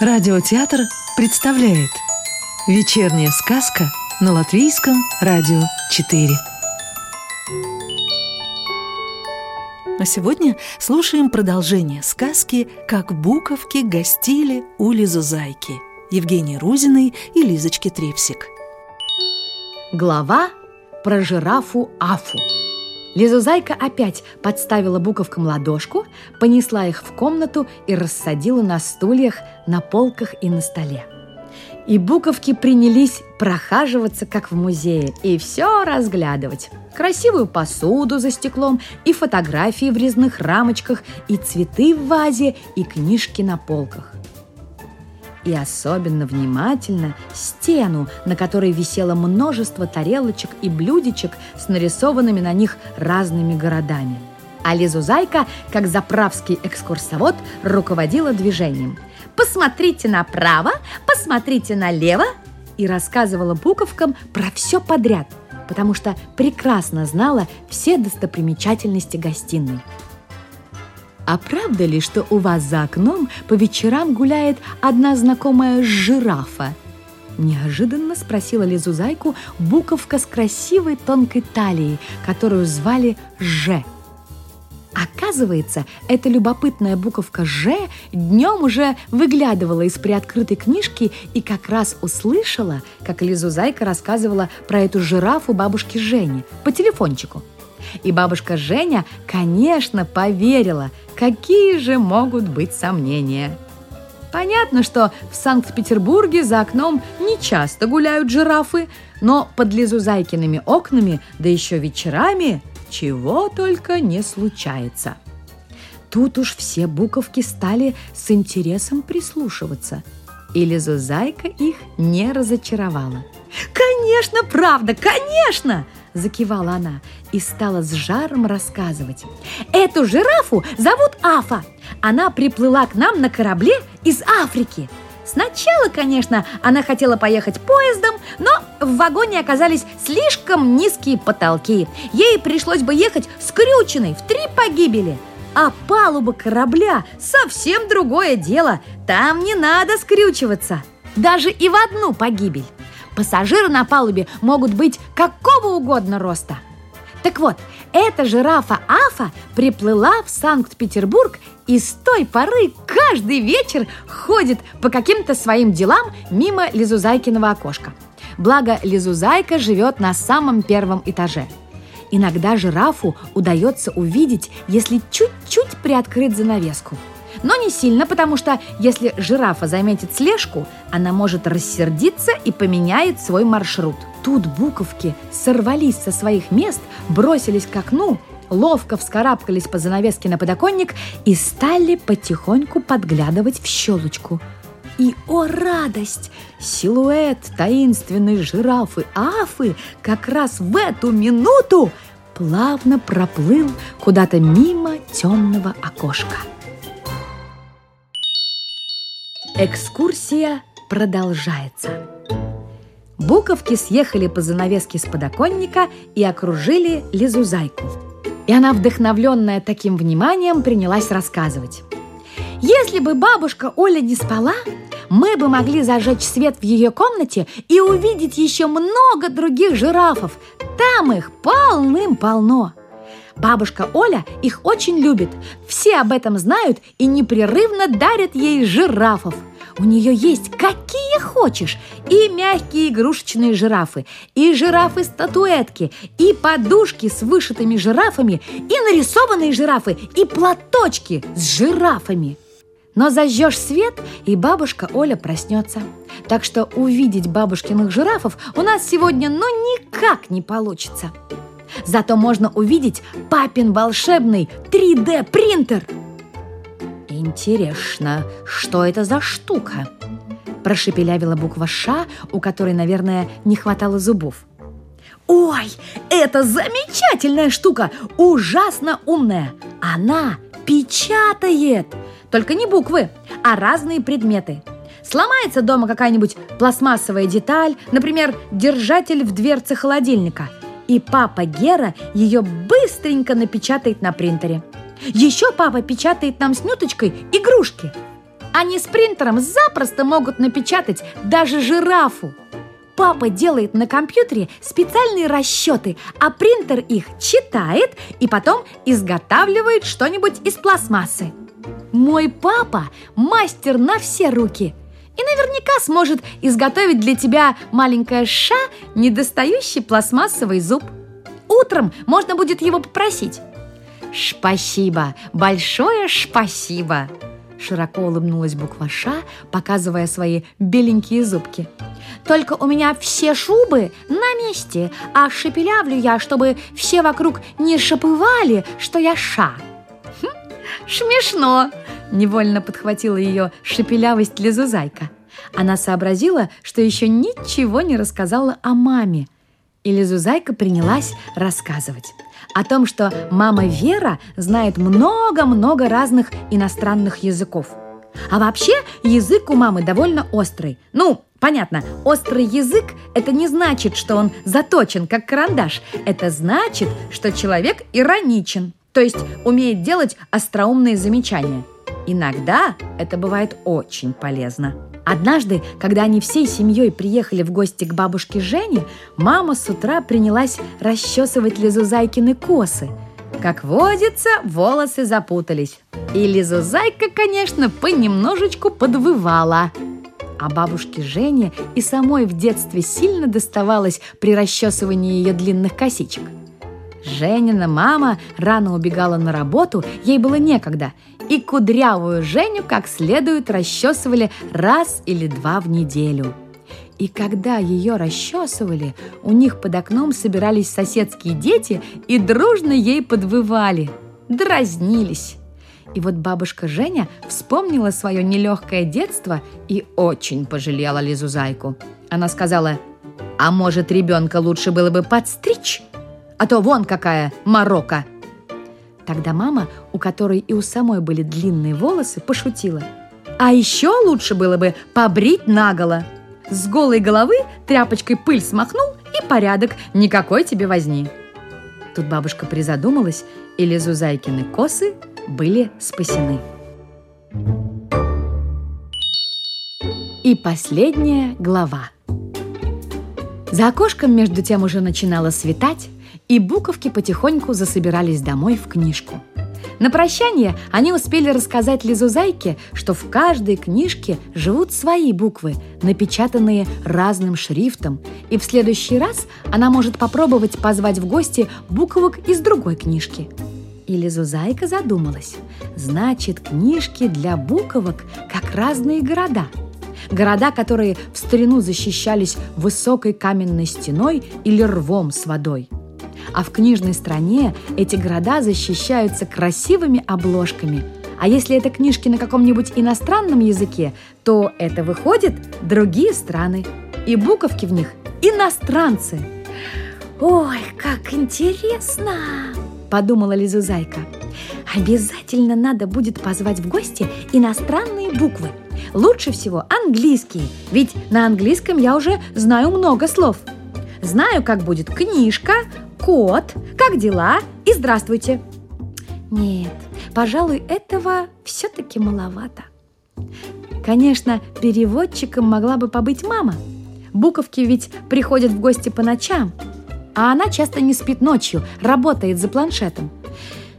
Радиотеатр представляет Вечерняя сказка на Латвийском радио 4 А сегодня слушаем продолжение сказки «Как буковки гостили у Лизузайки» Евгении Рузиной и Лизочки Трепсик. Глава про жирафу Афу Лизузайка опять подставила буковкам ладошку, понесла их в комнату и рассадила на стульях, на полках и на столе. И буковки принялись прохаживаться, как в музее, и все разглядывать. Красивую посуду за стеклом, и фотографии в резных рамочках, и цветы в вазе, и книжки на полках и особенно внимательно стену, на которой висело множество тарелочек и блюдечек с нарисованными на них разными городами. А Лизузайка, как заправский экскурсовод, руководила движением. «Посмотрите направо, посмотрите налево!» и рассказывала буковкам про все подряд, потому что прекрасно знала все достопримечательности гостиной. А правда ли, что у вас за окном по вечерам гуляет одна знакомая жирафа? Неожиданно спросила Лизузайку буковка с красивой тонкой талией, которую звали Ж. Оказывается, эта любопытная буковка «Ж» днем уже выглядывала из приоткрытой книжки и как раз услышала, как Лизузайка рассказывала про эту жирафу бабушки Жени по телефончику. И бабушка Женя, конечно, поверила, какие же могут быть сомнения. Понятно, что в Санкт-Петербурге за окном не часто гуляют жирафы, но под Лизузайкиными окнами, да еще вечерами, чего только не случается. Тут уж все буковки стали с интересом прислушиваться, и Лизузайка их не разочаровала. «Конечно, правда, конечно!» Закивала она и стала с жаром рассказывать. Эту жирафу зовут Афа. Она приплыла к нам на корабле из Африки. Сначала, конечно, она хотела поехать поездом, но в вагоне оказались слишком низкие потолки. Ей пришлось бы ехать скрюченной в три погибели. А палуба корабля совсем другое дело. Там не надо скрючиваться. Даже и в одну погибель. Пассажиры на палубе могут быть какого угодно роста. Так вот, эта жирафа Афа приплыла в Санкт-Петербург и с той поры каждый вечер ходит по каким-то своим делам мимо Лизузайкиного окошка. Благо, Лизузайка живет на самом первом этаже. Иногда жирафу удается увидеть, если чуть-чуть приоткрыть занавеску – но не сильно, потому что если жирафа заметит слежку, она может рассердиться и поменяет свой маршрут. Тут буковки сорвались со своих мест, бросились к окну, ловко вскарабкались по занавеске на подоконник и стали потихоньку подглядывать в щелочку. И, о радость! Силуэт таинственной жирафы Афы как раз в эту минуту плавно проплыл куда-то мимо темного окошка. Экскурсия продолжается. Буковки съехали по занавеске с подоконника и окружили Лизузайку. И она, вдохновленная таким вниманием, принялась рассказывать. Если бы бабушка Оля не спала, мы бы могли зажечь свет в ее комнате и увидеть еще много других жирафов. Там их полным-полно. Бабушка Оля их очень любит. Все об этом знают и непрерывно дарят ей жирафов. У нее есть какие хочешь. И мягкие игрушечные жирафы, и жирафы-статуэтки, и подушки с вышитыми жирафами, и нарисованные жирафы, и платочки с жирафами. Но зажжешь свет, и бабушка Оля проснется. Так что увидеть бабушкиных жирафов у нас сегодня ну никак не получится. Зато можно увидеть папин волшебный 3D-принтер. Интересно, что это за штука? Прошепелявила буква «Ш», у которой, наверное, не хватало зубов. Ой, это замечательная штука, ужасно умная. Она печатает. Только не буквы, а разные предметы. Сломается дома какая-нибудь пластмассовая деталь, например, держатель в дверце холодильника – и папа Гера ее быстренько напечатает на принтере. Еще папа печатает нам с Нюточкой игрушки. Они с принтером запросто могут напечатать даже жирафу. Папа делает на компьютере специальные расчеты, а принтер их читает и потом изготавливает что-нибудь из пластмассы. Мой папа мастер на все руки и наверняка сможет изготовить для тебя маленькое ша, недостающий пластмассовый зуб. Утром можно будет его попросить. «Спасибо, большое спасибо!» Широко улыбнулась буква «Ш», показывая свои беленькие зубки. «Только у меня все шубы на месте, а шепелявлю я, чтобы все вокруг не шепывали, что я Ша». Хм, «Смешно!» – невольно подхватила ее шепелявость Лизузайка. Она сообразила, что еще ничего не рассказала о маме. И Лизузайка принялась рассказывать о том, что мама Вера знает много-много разных иностранных языков. А вообще язык у мамы довольно острый. Ну, понятно, острый язык – это не значит, что он заточен, как карандаш. Это значит, что человек ироничен, то есть умеет делать остроумные замечания. Иногда это бывает очень полезно. Однажды, когда они всей семьей приехали в гости к бабушке Жене, мама с утра принялась расчесывать Лизузайкины косы. Как водится, волосы запутались. И Лизузайка, конечно, понемножечку подвывала. А бабушке Жене и самой в детстве сильно доставалось при расчесывании ее длинных косичек. Женина мама рано убегала на работу, ей было некогда, и кудрявую Женю как следует расчесывали раз или два в неделю. И когда ее расчесывали, у них под окном собирались соседские дети и дружно ей подвывали, дразнились. И вот бабушка Женя вспомнила свое нелегкое детство и очень пожалела Лизузайку. Она сказала, а может ребенка лучше было бы подстричь? А то вон какая морока!» Тогда мама, у которой и у самой были длинные волосы, пошутила. «А еще лучше было бы побрить наголо. С голой головы тряпочкой пыль смахнул и порядок, никакой тебе возни». Тут бабушка призадумалась, и Лизузайкины косы были спасены. И последняя глава. За окошком между тем уже начинало светать, и буковки потихоньку засобирались домой в книжку. На прощание они успели рассказать Лизузайке, что в каждой книжке живут свои буквы, напечатанные разным шрифтом, и в следующий раз она может попробовать позвать в гости буквок из другой книжки. И Лизузайка задумалась. Значит, книжки для буквок как разные города. Города, которые в старину защищались высокой каменной стеной или рвом с водой – а в книжной стране эти города защищаются красивыми обложками. А если это книжки на каком-нибудь иностранном языке, то это выходит другие страны. И буковки в них иностранцы. «Ой, как интересно!» – подумала Лизузайка. «Обязательно надо будет позвать в гости иностранные буквы. Лучше всего английские, ведь на английском я уже знаю много слов. Знаю, как будет книжка, кот, как дела и здравствуйте. Нет, пожалуй, этого все-таки маловато. Конечно, переводчиком могла бы побыть мама. Буковки ведь приходят в гости по ночам, а она часто не спит ночью, работает за планшетом.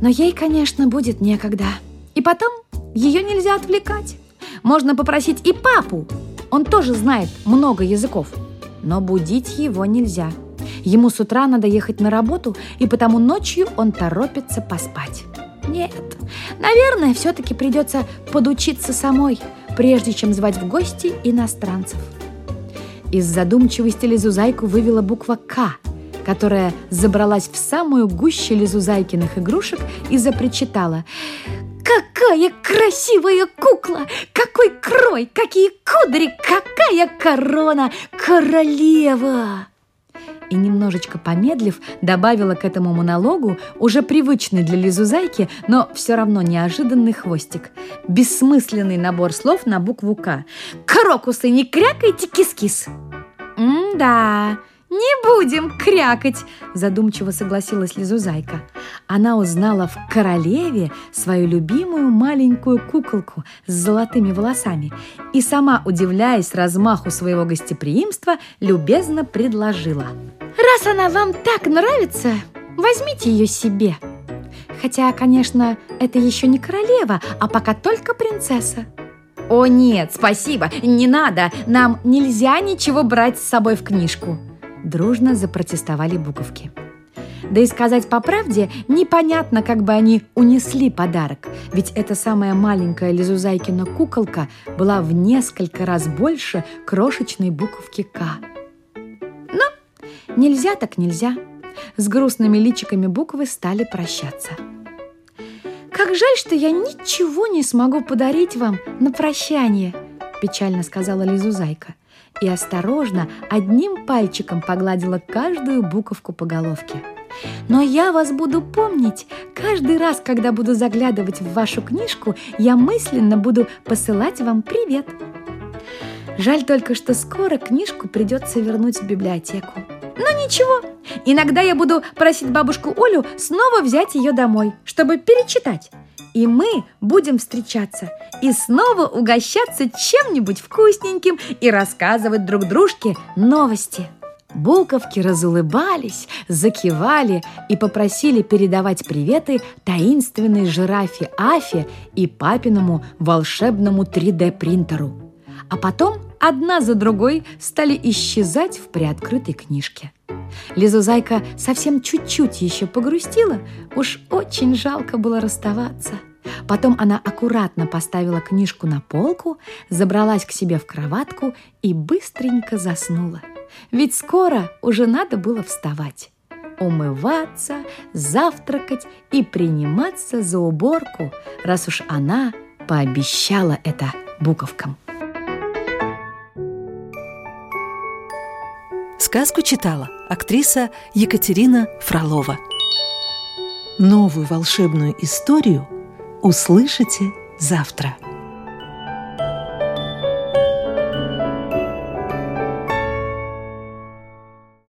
Но ей, конечно, будет некогда. И потом ее нельзя отвлекать. Можно попросить и папу. Он тоже знает много языков. Но будить его нельзя – Ему с утра надо ехать на работу, и потому ночью он торопится поспать. Нет, наверное, все-таки придется подучиться самой, прежде чем звать в гости иностранцев. Из задумчивости Лизузайку вывела буква «К», которая забралась в самую гущу Лизузайкиных игрушек и запричитала Какая красивая кукла! Какой крой! Какие кудри! Какая корона! Королева! И, немножечко помедлив, добавила к этому монологу уже привычный для Лизузайки, но все равно неожиданный хвостик. Бессмысленный набор слов на букву «К». «Крокусы, не крякайте, кис-кис!» «М-да, Не будем крякать, задумчиво согласилась Лизузайка. Она узнала в королеве свою любимую маленькую куколку с золотыми волосами и сама, удивляясь размаху своего гостеприимства, любезно предложила. «Раз она вам так нравится, возьмите ее себе. Хотя, конечно, это еще не королева, а пока только принцесса». «О нет, спасибо, не надо, нам нельзя ничего брать с собой в книжку», Дружно запротестовали буковки. Да и сказать по правде, непонятно, как бы они унесли подарок, ведь эта самая маленькая Лизузайкина куколка была в несколько раз больше крошечной буковки «К». Нельзя так нельзя. С грустными личиками буквы стали прощаться. «Как жаль, что я ничего не смогу подарить вам на прощание», печально сказала Лизузайка и осторожно одним пальчиком погладила каждую буковку по головке. Но я вас буду помнить. Каждый раз, когда буду заглядывать в вашу книжку, я мысленно буду посылать вам привет. Жаль только, что скоро книжку придется вернуть в библиотеку. Но ничего, иногда я буду просить бабушку Олю снова взять ее домой, чтобы перечитать и мы будем встречаться и снова угощаться чем-нибудь вкусненьким и рассказывать друг дружке новости. Булковки разулыбались, закивали и попросили передавать приветы таинственной жирафе Афе и папиному волшебному 3D-принтеру. А потом одна за другой стали исчезать в приоткрытой книжке. Лизузайка совсем чуть-чуть еще погрустила, уж очень жалко было расставаться. Потом она аккуратно поставила книжку на полку, забралась к себе в кроватку и быстренько заснула. Ведь скоро уже надо было вставать, умываться, завтракать и приниматься за уборку, раз уж она пообещала это буковкам. Сказку читала актриса Екатерина Фролова. Новую волшебную историю услышите завтра.